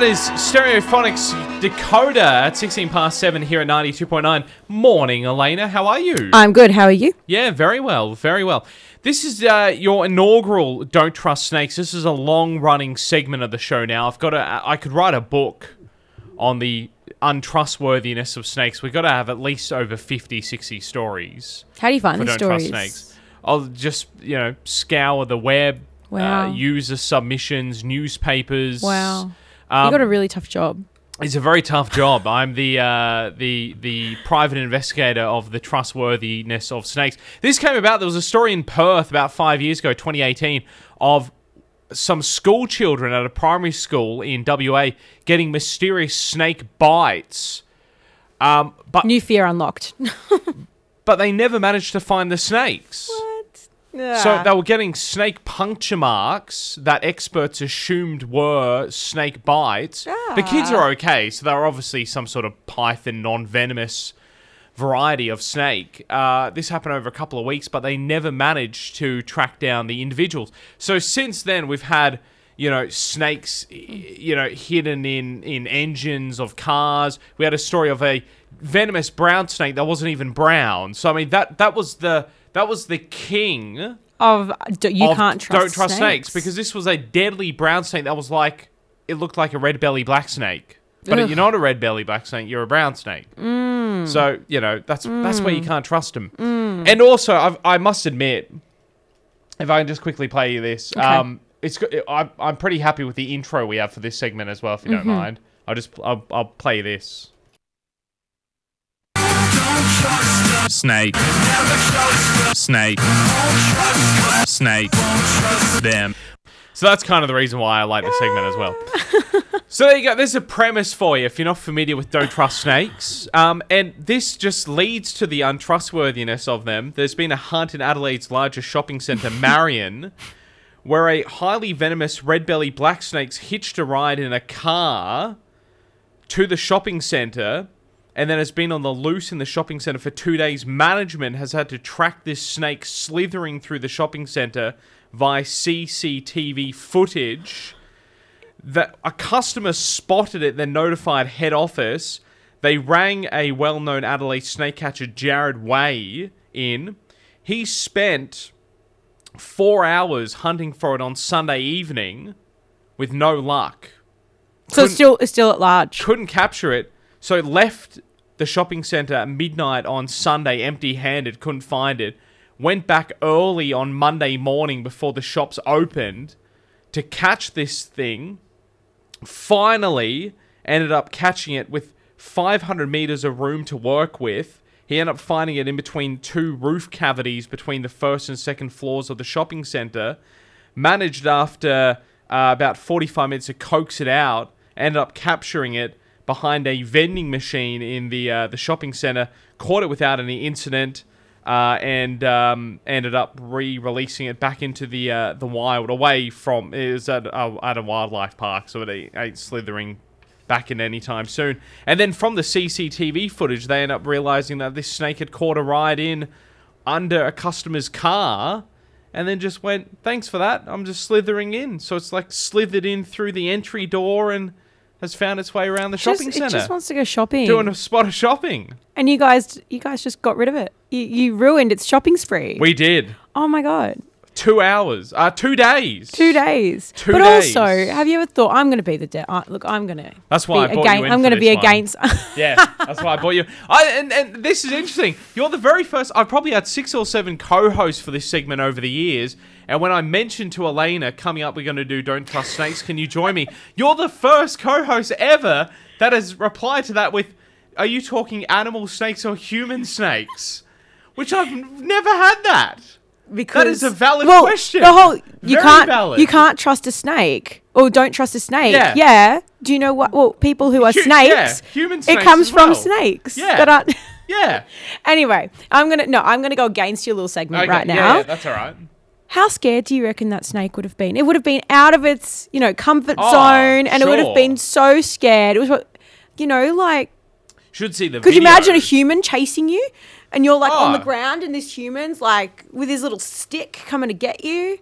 that is Stereophonics Dakota at 16 past 7 here at 92.9. Morning, Elena. How are you? I'm good. How are you? yeah, very well, very well. This is uh, your inaugural Don't Trust Snakes. This is a long running segment of the show now. I've got to, I could write a book on the untrustworthiness of snakes. We've got to have at least over 50, 60 stories How do you find for the Don't stories? Trust Snakes. I'll just, you know, scour the web, Wow. uh, user submissions, newspapers. Wow. Um, you got a really tough job. It's a very tough job. I'm the uh, the the private investigator of the trustworthiness of snakes. This came about. There was a story in Perth about five years ago, 2018, of some school children at a primary school in WA getting mysterious snake bites. Um, but New fear unlocked. but they never managed to find the snakes. what? So they were getting snake puncture marks that experts assumed were snake bites. The kids are okay, so they were obviously some sort of python, non-venomous variety of snake. Uh, this happened over a couple of weeks, but they never managed to track down the individuals. So since then, we've had you know snakes, you know, hidden in in engines of cars. We had a story of a venomous brown snake that wasn't even brown. So I mean that that was the that was the king of d- you of can't trust don't trust snakes. because this was a deadly brown snake that was like it looked like a red belly black snake. But Ugh. you're not a red belly black snake, you're a brown snake. Mm. So, you know, that's that's where you mm. can't trust them. Mm. And also, I've, I must admit, if I can just quickly play you this, Okay. um, it's I'm, I'm pretty happy with the intro we have for this segment as well, if you don't mm-hmm. mind. I'll just I'll, I'll play this. Snake. Snake. Snake. Them. So that's kind of the reason why I like this segment as well. so there you go. There's a premise for you if you're not familiar with Don't Trust Snakes. Um, and this just leads to the untrustworthiness of them. There's been a hunt in Adelaide's largest shopping centre, Marion, where a highly venomous red belly black snake's hitched a ride in a car to the shopping centre and then has been on the loose in the shopping centre for two days. Management has had to track this snake slithering through the shopping centre via CCTV footage. That a customer spotted it, then notified head office. They rang a well-known Adelaide snake catcher, Jared Way, in. He spent four hours hunting for it on Sunday evening with no luck So it's still it's still at large. couldn't capture it, so left the shopping center at midnight on Sunday empty handed, couldn't find it. Went back early on Monday morning before the shops opened to catch this thing. Finally, ended up catching it with 500 meters of room to work with. He ended up finding it in between two roof cavities between the first and second floors of the shopping center. Managed after uh, about 45 minutes to coax it out. Ended up capturing it behind a vending machine in the uh, the shopping center. Caught it without any incident. Uh, and um, ended up re-releasing it back into the uh, the wild, away from was at, uh, at a wildlife park, so it ain't, slithering back in anytime soon. And then from the CCTV footage, they end up realizing that this snake had caught a ride in under a customer's car, and then just went, "Thanks for that. I'm just slithering in." So it's like slithered in through the entry door and has found its way around the Just, shopping it center, just wants to go shopping. doing a spot of shopping. and you guys you guys just got rid of it. You, you ruined its shopping spree. We did oh my god. Two hours, uh, two days, Two days. Two but days. also, have you ever thought I'm going to be the de- uh, look? I'm going to. That's why I brought against, you I'm going to be one. against. Yeah, that's why I bought you. I, and, and this is interesting. You're the very first. I've probably had six or seven co-hosts for this segment over the years. And when I mentioned to Elena coming up, we're going to do "Don't Trust Snakes." Can you join me? You're the first co-host ever that has replied to that with, "Are you talking animal snakes or human snakes?" Which I've never had that. Because is a valid well, question. The whole you Very can't valid. you can't trust a snake or don't trust a snake. Yeah. yeah. Do you know what? Well, people who are snakes. yeah, human snakes It comes from snakes. Yeah. That aren't. Yeah. anyway, I'm gonna no. I'm gonna go against your little segment Okay, right now. yeah, that's all right. How scared do you reckon that snake would have been? It would have been out of its, you know, comfort Oh, zone, and it would have been so scared. It was, what, you know, like Should see the. Could you imagine a human chasing you and you're like on the Oh. ground and this human's like with his little stick coming to get you?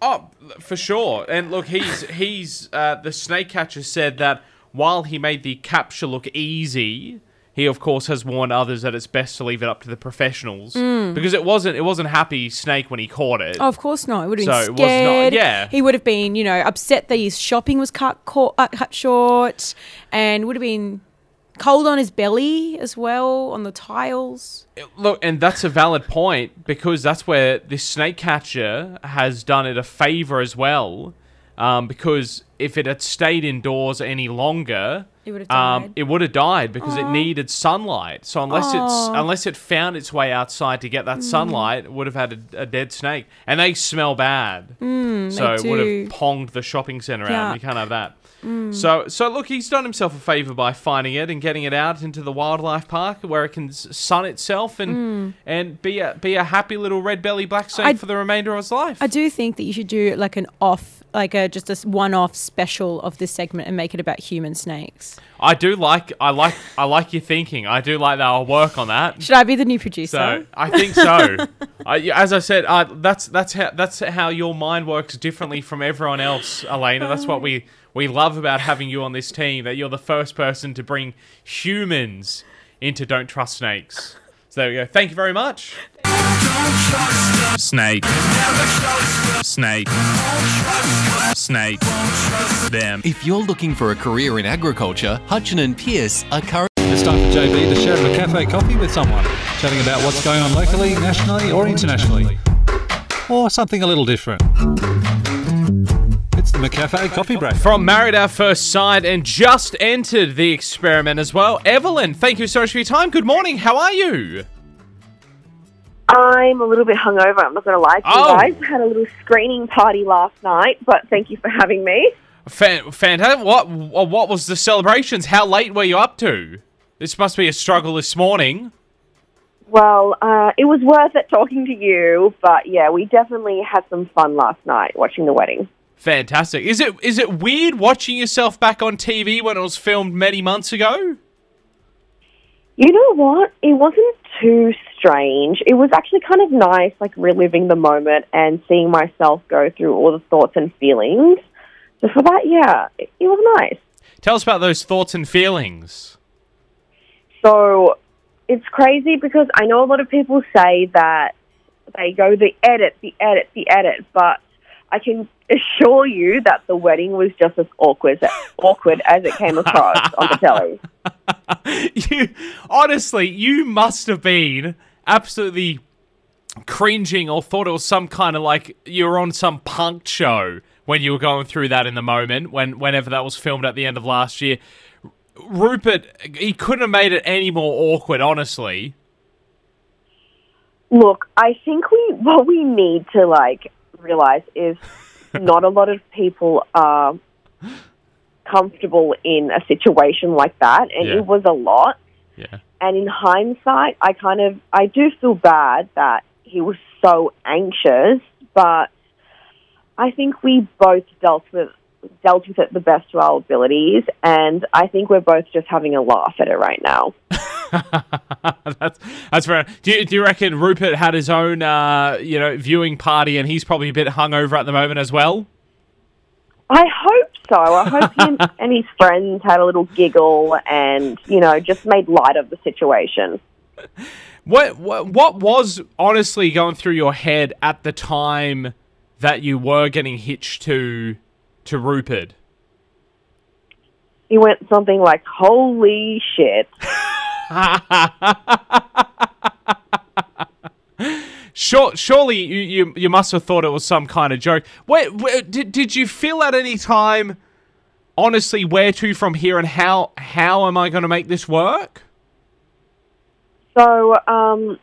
Oh, for sure. And look, he's he's uh, the snake catcher said that while he made the capture look easy, he of course has warned others that it's best to leave it up to the professionals because it wasn't it wasn't happy snake when he caught it. Oh, of course not. He would have been So it was not- scared. yeah. He would have been, you know, upset that his shopping was cut caught, uh, cut short, and would have been cold on his belly as well on the tiles. Look, and that's a valid point because that's where this snake catcher has done it a favor as well. Um, because if it had stayed indoors any longer, It would have um, died. it would have died because it needed sunlight. So unless it's Mm. unless it found its way outside to get that sunlight, it would have had a, a dead snake, and they smell bad. so Mm, they it would have ponged the shopping center out. and You can't have that. Mm. So, so look, he's done himself a favor by finding it and getting it out into the wildlife park where it can sun itself and and be a be a happy little red belly black snake Mm. I- for the remainder of its life. I do think that you should do like an off, like a just a one-off special of this segment and make it about human snakes. I do like I like I like your thinking. I do like that. I'll work on that. Should I be the new producer? So I think so. I, as I said, that's that's how that's how your mind works differently from everyone else, Elena. That's what we we love about having you on this team. That you're the first person to bring humans into Don't Trust Snakes. So there we go. Thank you very much. Snake. Snake. Snake. Them. If you're looking for a career in agriculture, Hutchin and Pierce are currently It's time for JB to share a cafe coffee with someone, chatting about what's going on locally, nationally, or internationally. Or something a little different. It's the McCafe Coffee Break. From Married at First Sight and just entered the experiment as well. Evelyn, thank you so much for your time. Good morning. How are you? I'm a little bit hungover. I'm not going to lie to Oh. you guys. I Had a little screening party last night, but thank you for having me. Fan- fantastic. What what was the celebrations? How late were you up to? This must be a struggle this morning. Well, uh, it was worth it talking to you, but yeah, we definitely had some fun last night watching the wedding. Fantastic. Is it is it weird watching yourself back on TV when it was filmed many months ago? You know what? It wasn't too strange. It was actually kind of nice, like reliving the moment and seeing myself go through all the thoughts and feelings. So for that, yeah, it, it was nice. Tell us about those thoughts and feelings. So it's crazy because I know a lot of people say that they go the edit, the edit, the edit, but I can assure you that the wedding was just as awkward awkward as it came across on the telly. you honestly, you must have been absolutely cringing or thought it was some kind of like you were on some punk show when you were going through that in the moment when whenever that was filmed at the end of last year. Rupert, he couldn't have made it any more awkward, honestly. Look, I think we what we need to like realize is not a lot of people are comfortable in a situation like that, and Yeah. it was a lot. Yeah. And in hindsight, I kind of I do feel bad that he was so anxious, but I think we both dealt with dealt with it the best to our abilities, and I think we're both just having a laugh at it right now. that's that's fair. Do you, do you reckon Rupert had his own uh, you know viewing party and he's probably a bit hungover at the moment as well? I hope so. I hope him and his friends had a little giggle and you know just made light of the situation. What, what what was honestly going through your head at the time that you were getting hitched to to Rupert? He went something like, "Holy shit!" Sure, surely you, you you must have thought it was some kind of joke. Wait, wait, did did you feel at any time, honestly, where to from here and how how am I going to make this work? So um,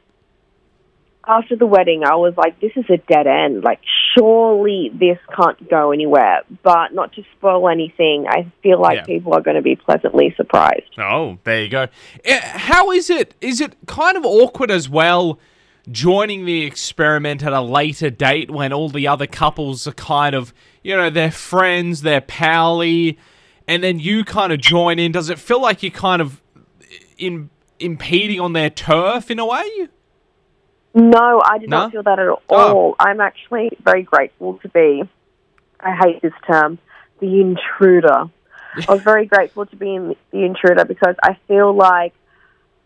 after the wedding, I was like, "This is a dead end. Like, surely this can't go anywhere." But not to spoil anything, I feel like Yeah. people are going to be pleasantly surprised. Oh, there you go. Eh, How is it? Is it kind of awkward as well? Joining the experiment at a later date when all the other couples are kind of, you know, they're friends, they're pally, and then you kind of join in. Does it feel like you're kind of in impeding on their turf in a way? No, I did No? not feel that at oh. all. Oh. I'm actually very grateful to be I hate this term, the intruder. I was very grateful to be in the intruder because I feel like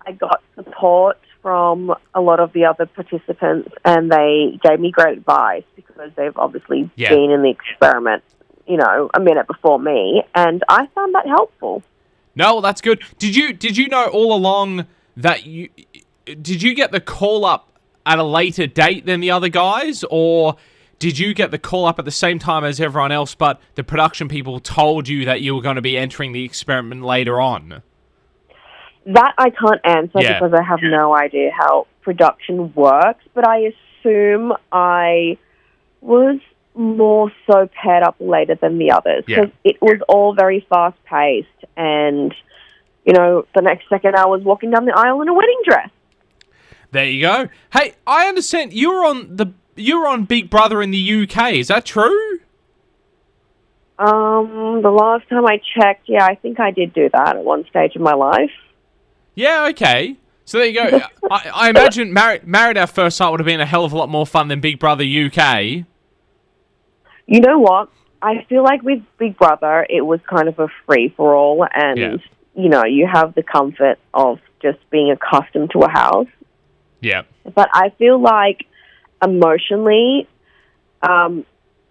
I got support from a lot of the other participants and they gave me great advice because they've obviously Yeah. been in the experiment, you know, a minute before me and I found that helpful. No, well, that's good. Did you did you know all along that you did you get the call up at a later date than the other guys, or did you get the call up at the same time as everyone else, but the production people told you that you were going to be entering the experiment later on? That I can't answer Yeah. because I have no idea how production works, but I assume I was more so paired up later than the others Yeah. because it was all very fast paced and you know the next second I was walking down the aisle in a wedding dress. There you go. Hey, I understand you were on the you were on Big Brother in the UK. Is that true? Um, the last time I checked, yeah, I think I did do that at one stage in my life. Yeah. Okay. So there you go. I, I imagine married married at first sight would have been a hell of a lot more fun than Big Brother UK. You know what? I feel like with Big Brother, it was kind of a free for all, and Yeah. you know, you have the comfort of just being accustomed to a house. Yeah. But I feel like emotionally, um,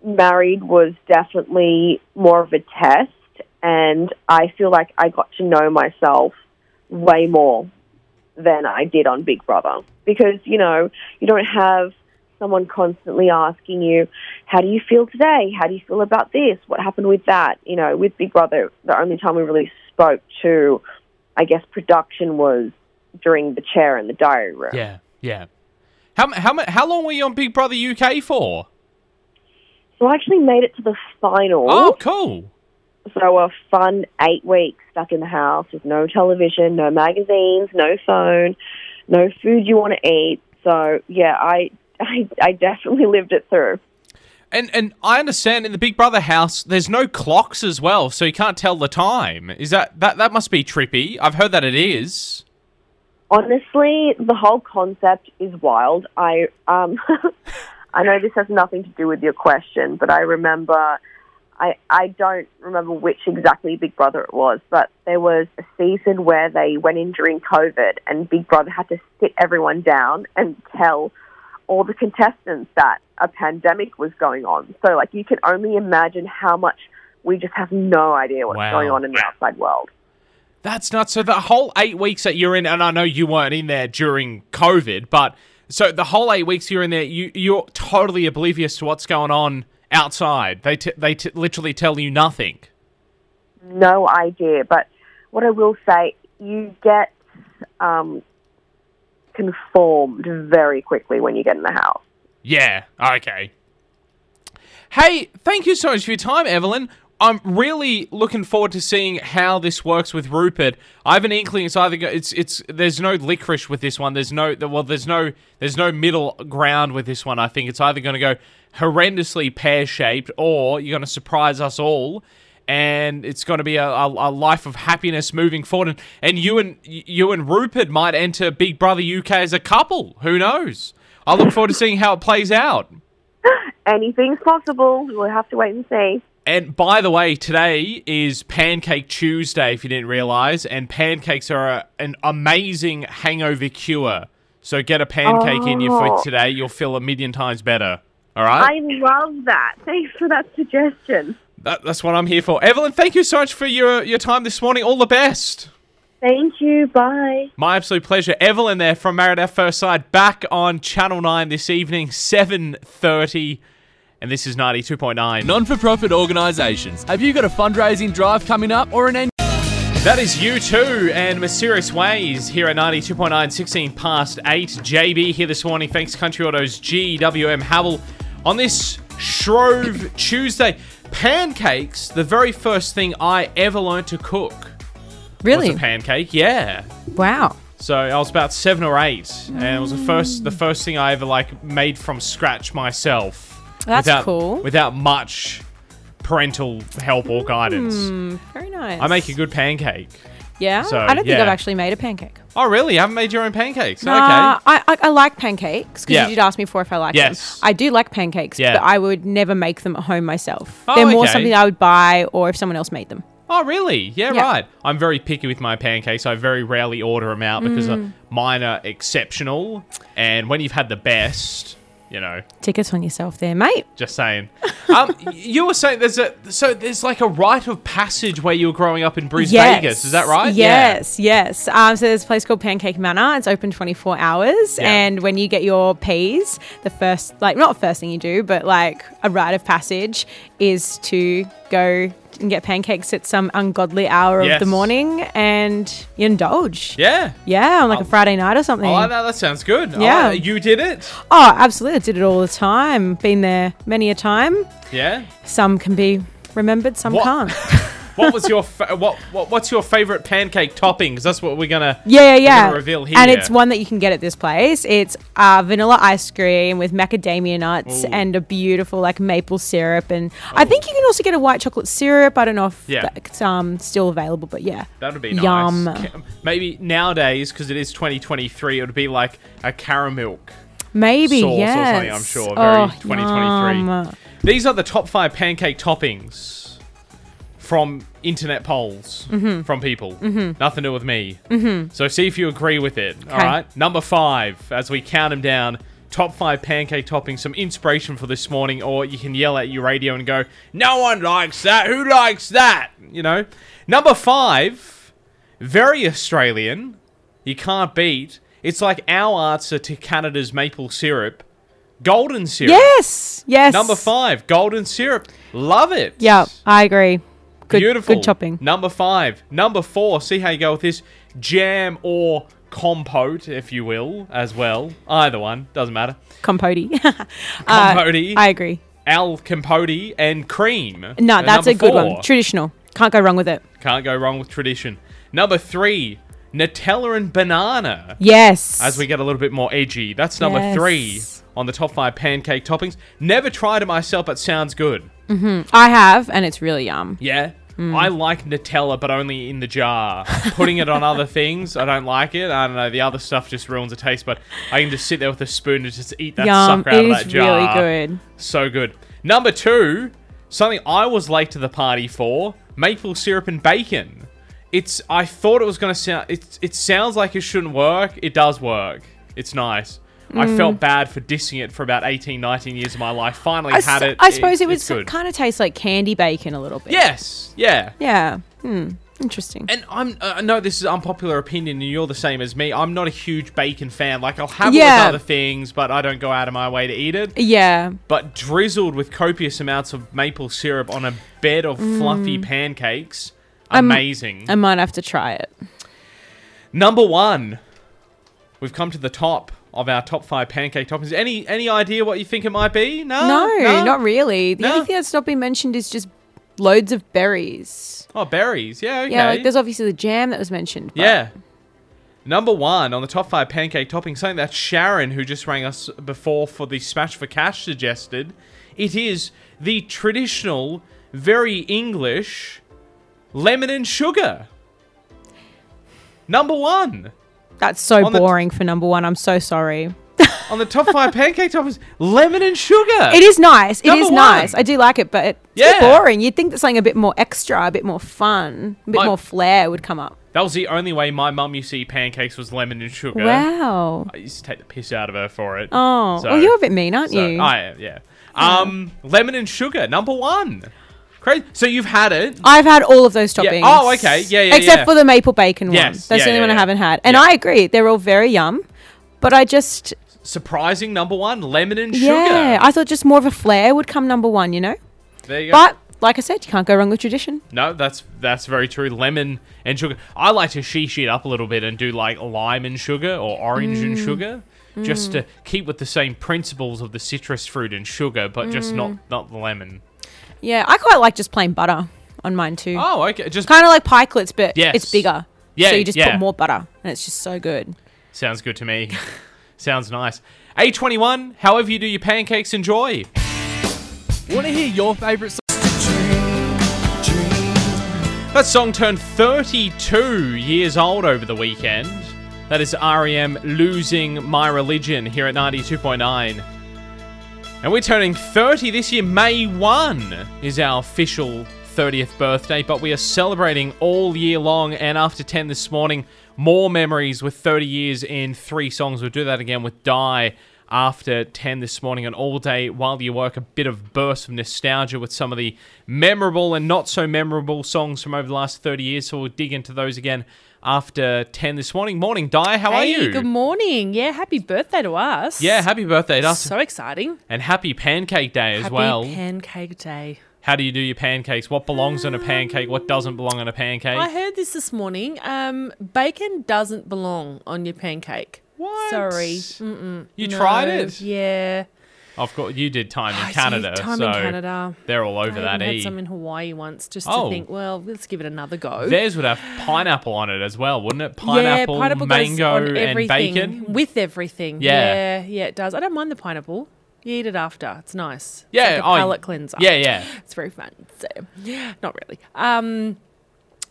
married was definitely more of a test, and I feel like I got to know myself way more than I did on Big Brother because you know you don't have someone constantly asking you, "How do you feel today? How do you feel about this? What happened with that?" You know, with Big Brother, the only time we really spoke to, I guess, production was during the chair in the diary room. Yeah. Yeah. How how how long were you on Big Brother UK for? So I actually made it to the final. Oh, cool. So a fun eight weeks stuck in the house with no television, no magazines, no phone, no food you want to eat. So yeah, I I, I definitely lived it through. And and I understand in the Big Brother house there's no clocks as well, so you can't tell the time. Is that that that must be trippy? I've heard that it is. Honestly, the whole concept is wild. I um I know this has nothing to do with your question, but I remember I I don't remember which exactly Big Brother it was, but there was a season where they went in during COVID and Big Brother had to sit everyone down and tell all the contestants that a pandemic was going on. So like you can only imagine how much we just have no idea what's Wow. going on in the outside world. That's nuts. So the whole eight weeks that you're in, and I know you weren't in there during COVID, but so the whole eight weeks you're in there, you you're totally oblivious to what's going on outside. They t- they t- literally tell you nothing. no idea. But what I will say, you get um, conformed very quickly when you get in the house. Yeah. Okay. Hey, thank you so much for your time, Evelyn. I'm really looking forward to seeing how this works with Rupert. I have an inkling it's either it's it's there's no licorice with this one. There's no well there's no there's no middle ground with this one. I think it's either going to go horrendously pear shaped or you're going to surprise us all. And it's going to be a, a, a life of happiness moving forward, and, and you and you and Rupert might enter Big Brother UK as a couple. Who knows? I look forward to seeing how it plays out. Anything's possible. We'll have to wait and see. And by the way, today is Pancake Tuesday, if you didn't realize, and pancakes are a, an amazing hangover cure. So get a pancake in you for Oh. today. You'll feel a million times better. All right? I love that. Thanks for that suggestion. That, that's what I'm here for. Evelyn, thank you so much for your, your time this morning. All the best. Thank you. Bye. My absolute pleasure. Evelyn there from Married at First Sight back on Channel 9 this evening, 7.30. And this is 92.9. Non for profit organisations. Have you got a fundraising drive coming up or an end? That is U2, and Mysterious Ways here at 92.9, 16 past 8. JB here this morning. Thanks, Country Autos GWM Haval. On this Shrove Tuesday, pancakes, the very first thing I ever learned to cook Really? was a pancake. Yeah. Wow. So I was about seven or eight, and it was the mm. first the first thing I ever like made from scratch myself. That's without, cool. Without much parental help or guidance. Very nice. I make a good pancake. Yeah, So, I don't think yeah. I've actually made a pancake. Oh, really? You haven't made your own pancakes? Nah, Okay. I, I I like pancakes because Yeah. you did ask me before if I like Yes. them. I do like pancakes, Yeah. but I would never make them at home myself. Oh, They're more okay. something I would buy or if someone else made them. Oh, really? Yeah, Yeah. right. I'm very picky with my pancakes. I very rarely order them out because Mm. mine are exceptional. And when you've had the best, you know, Tickets on yourself there, mate. just saying. um, you were saying there's a so there's like a rite of passage where you were growing up in Brisbane, Yes. Vegas. Is that right? Yes, yes. Um, so there's a place called Pancake Manor. It's open 24 hours. Yeah. And when you get your peas, the first, like, not the first thing you do, but like a rite of passage is to go and get pancakes at some ungodly hour of the morning and you indulge. Yeah. Yeah, on like a oh. Friday night or something. Oh, that, that sounds good. Oh, yeah. Oh, you did it. Oh, absolutely. I did it all the time. Been there many a time. Yeah. Some can be remembered, some What- can't. What was your fa- what, what what's your favorite pancake toppings? That's what we're gonna. Yeah, yeah, yeah. gonna reveal And it's one that you can get at this place. It's uh, vanilla ice cream with macadamia nuts Ooh. and a beautiful like maple syrup, and I think you can also get a white chocolate syrup. I don't know if Yeah. that's um, still available, but yeah, That would be nice. Yum. Maybe nowadays, because it is 2023, it would be like a caramel maybe sauce yes. or something. I'm sure. Very Oh, 2023. yum. These are the top five pancake toppings from internet polls Mm-hmm. from people. Nothing to do with me. Mm-hmm. So see if you agree with it. All Okay. right. Number five, as we count them down. Top five pancake toppings, some inspiration for this morning, or you can yell at your radio and go, No one likes that. Who likes that? You know? Number five, very Australian. You can't beat. It's like our answer to Canada's maple syrup. Golden syrup. Yes, yes. Number five, golden syrup. Love it. Yeah, I agree. Good, Beautiful. Good topping. Number five. Number four, see how you go with this. Jam or compote, if you will, as well. Either one, doesn't matter. Compote. Compote. I agree. Al compote and cream. No, Uh, that's a good four. one. Traditional. Can't go wrong with it. Can't go wrong with tradition. Number three, Nutella and banana. Yes. As we get a little bit more edgy. That's number Yes. three on the top five pancake toppings. Never tried it myself, but sounds good. I have, and it's really yum. Yeah. Hmm. I like Nutella, but only in the jar. Putting it on other things, I don't like it. I don't know. The other stuff just ruins the taste, but I can just sit there with a spoon and just eat that yum. sucker out of that jar. really good. So good. Number two, something I was late to the party for maple syrup and bacon. It's. I thought it was going to sound. It, it sounds like it shouldn't work. It does work. It's nice. I Mm. felt bad for dissing it for about 18, 19 years of my life. Finally I, had s- it. I suppose it, would good. kind of taste like candy bacon a little bit. Yes. Yeah. Yeah. Hmm. Interesting. And I'm, uh, I know this is unpopular opinion, and you're the same as me. I'm not a huge bacon fan. Like I'll have it with other things, but I don't go out of my way to eat it. yeah. But drizzled with copious amounts of maple syrup on a bed of fluffy pancakes, I'm- amazing. I might have to try it. Number one, we've come to the top of our top five pancake toppings. Any any idea what you think it might be? No, No, not really. The No? only thing that's not been mentioned is just loads of berries. Oh, berries. Yeah, okay. Yeah, like there's obviously the jam that was mentioned. Yeah. Number one on the top five pancake topping, something that Sharon, who just rang us before for the Smash for Cash, suggested. It is the traditional, very English lemon and sugar. Number one That's so boring for number one. I'm so sorry. on the top five pancake toppings, lemon and sugar. It is nice. It Number is one. nice. I do like it, but it's Yeah. boring. You'd think that something a bit more extra, a bit more fun, a bit more flair would come up. That was the only way my mum used to eat pancakes was lemon and sugar. Wow. I used to take the piss out of her for it. Oh, So- well, you're a bit mean, aren't So, you? I am, yeah. Um, lemon and sugar, number one. Crazy. So you've had it. I've had all of those Yeah. toppings. Oh, okay. Yeah, yeah, Except yeah. for the maple bacon one. That's Yeah, the only yeah, one I haven't had. And Yeah. I agree, they're all very yum. But I just, Surprising number one, lemon and sugar. yeah, I thought just more of a flair would come number one, you know? there you go. But like I said, you can't go wrong with tradition. no, that's that's very true. Lemon and sugar. I like to sheesh it up a little bit and do like lime and sugar or orange Mm. and sugar, just to keep with the same principles of the citrus fruit and sugar, but just not Mm. not the lemon. Yeah, I quite like just plain butter on mine too. Oh, okay. Just Kind of like pikelets, but Yes. it's bigger. Yeah, So you just yeah. put more butter, and it's just so good. sounds good to me. sounds nice. A21, however you do your pancakes, enjoy. Want to hear your favourite song? That song turned 32 years old over the weekend. That is REM losing my religion here at 92.9. And we're turning 30 this year. May 1 is our official 30th birthday, but we are celebrating all year long. And after 10 this morning, more memories with 30 years in three songs. We'll do that again with Di after 10 this morning and all day while you work a bit of burst of nostalgia with some of the memorable and not so memorable songs from over the last 30 years. So we'll dig into those again after 10 this morning. Morning, Di, how are you? good morning. Yeah, happy birthday to us. yeah, happy birthday to us. So exciting. and happy Pancake Day as happy well. Pancake Day. How do you do your pancakes? What belongs on a pancake? What doesn't belong on a pancake? I heard this this morning. Um, bacon doesn't belong on your pancake. What? Sorry. You No, tried it? Yeah. Of course, you did time in I did Canada, time so in Canada. they're all over I that. even E. had some in Hawaii once just Oh. to think, well, let's give it another go. Theirs would have pineapple on it as well, wouldn't it? Pineapple, yeah, pineapple mango, and bacon. With everything. Yeah. yeah. Yeah, it does. I don't mind the pineapple. You eat it after. It's nice. It's Yeah, like a oh, palate cleanser. Yeah, yeah. It's very fun. So, not really. Um,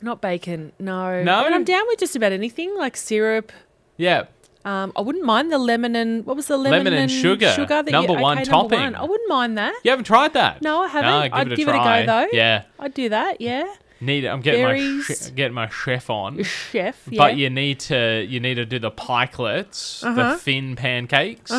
not bacon. No. No? Mean, I'm down with just about anything like syrup. Yeah. Um, I wouldn't mind the lemon and what was the lemon, Lemon and sugar. Sugar. that Number you, one okay, topping. One. I wouldn't mind that. You haven't tried that? No, I haven't. Nah, give I'd it give it a go though. Yeah. I'd do that. Yeah. Need I'm getting my Berries. sh- getting my chef on. Chef. Yeah. But you need to you need to do the pikelets, Uh-huh. the thin pancakes.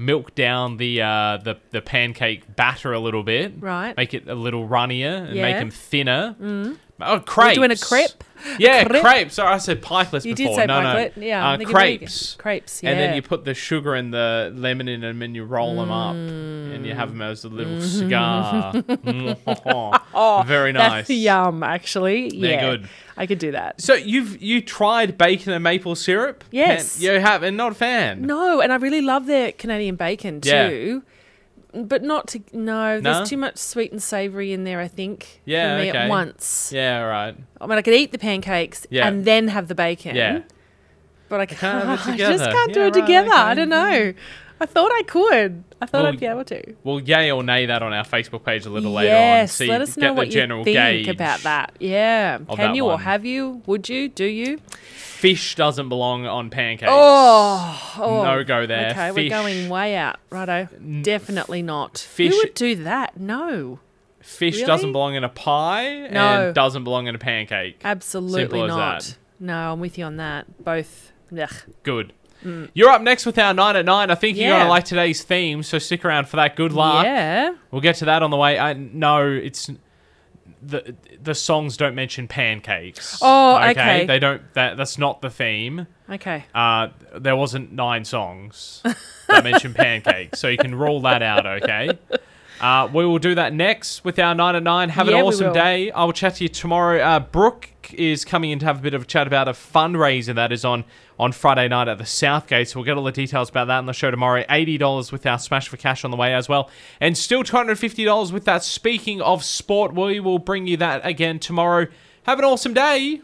Milk down the uh, the the pancake batter a little bit. Right. Make it a little runnier and make them thinner. Mm. Oh, crepes. doing a crepe? Yeah, crepe? crepes. Sorry, I said pikelets You before. did say no, pikelet. no. Yeah. Uh, they're really good. crepes. Crepes. Yeah. And then you put the sugar and the lemon in them and you roll them up and you have them as a little cigar. Mm. Very nice. That's yum, actually. They're yeah. good. I could do that. So you've you tried bacon and maple syrup? Yes. You have, and not a fan. No, and I really love their Canadian bacon Yeah. But not to no, No? there's too much sweet and savoury in there, I think. Yeah, for me okay. at once. Yeah, right. I mean I could eat the pancakes Yeah. and then have the bacon. Yeah. But I can't can't, I just can't do it right, together. I don't know. I thought I could. I thought Well, I'd be able to. Well, yay or nay that on our Facebook page a little later on. yes, See, let us get know what you think about that. Yeah. Can that you one. or have you? Would you? Do you? Fish doesn't belong on pancakes. Oh, oh. No go there. Okay, Fish. we're going way out. Righto. Definitely not. fish- Who would do that? No. Fish Really? doesn't belong in a pie No. and doesn't belong in a pancake. Absolutely Simple not. No, I'm with you on that. Both. Ugh. Good. You're up next with our 9 at 9. I think you're Mm. Going to like today's theme, so stick around for that. Good luck. Yeah. We'll get to that on the way. I know it's the the songs don't mention pancakes. Oh, okay. They don't. That that's not the theme. Okay. Uh, there wasn't nine songs that mention pancakes, so you can rule that out. Okay. Uh, we will do that next with our nine at nine. Have an Yeah, we awesome day. I will chat to you tomorrow. Uh, Brooke is coming in to have a bit of a chat about a fundraiser that is on on Friday night at the Southgate. So we'll get all the details about that on the show tomorrow. Eighty dollars with our Smash for Cash on the way as well, and still two hundred fifty dollars with that. Speaking of sport, we will bring you that again tomorrow. Have an awesome day.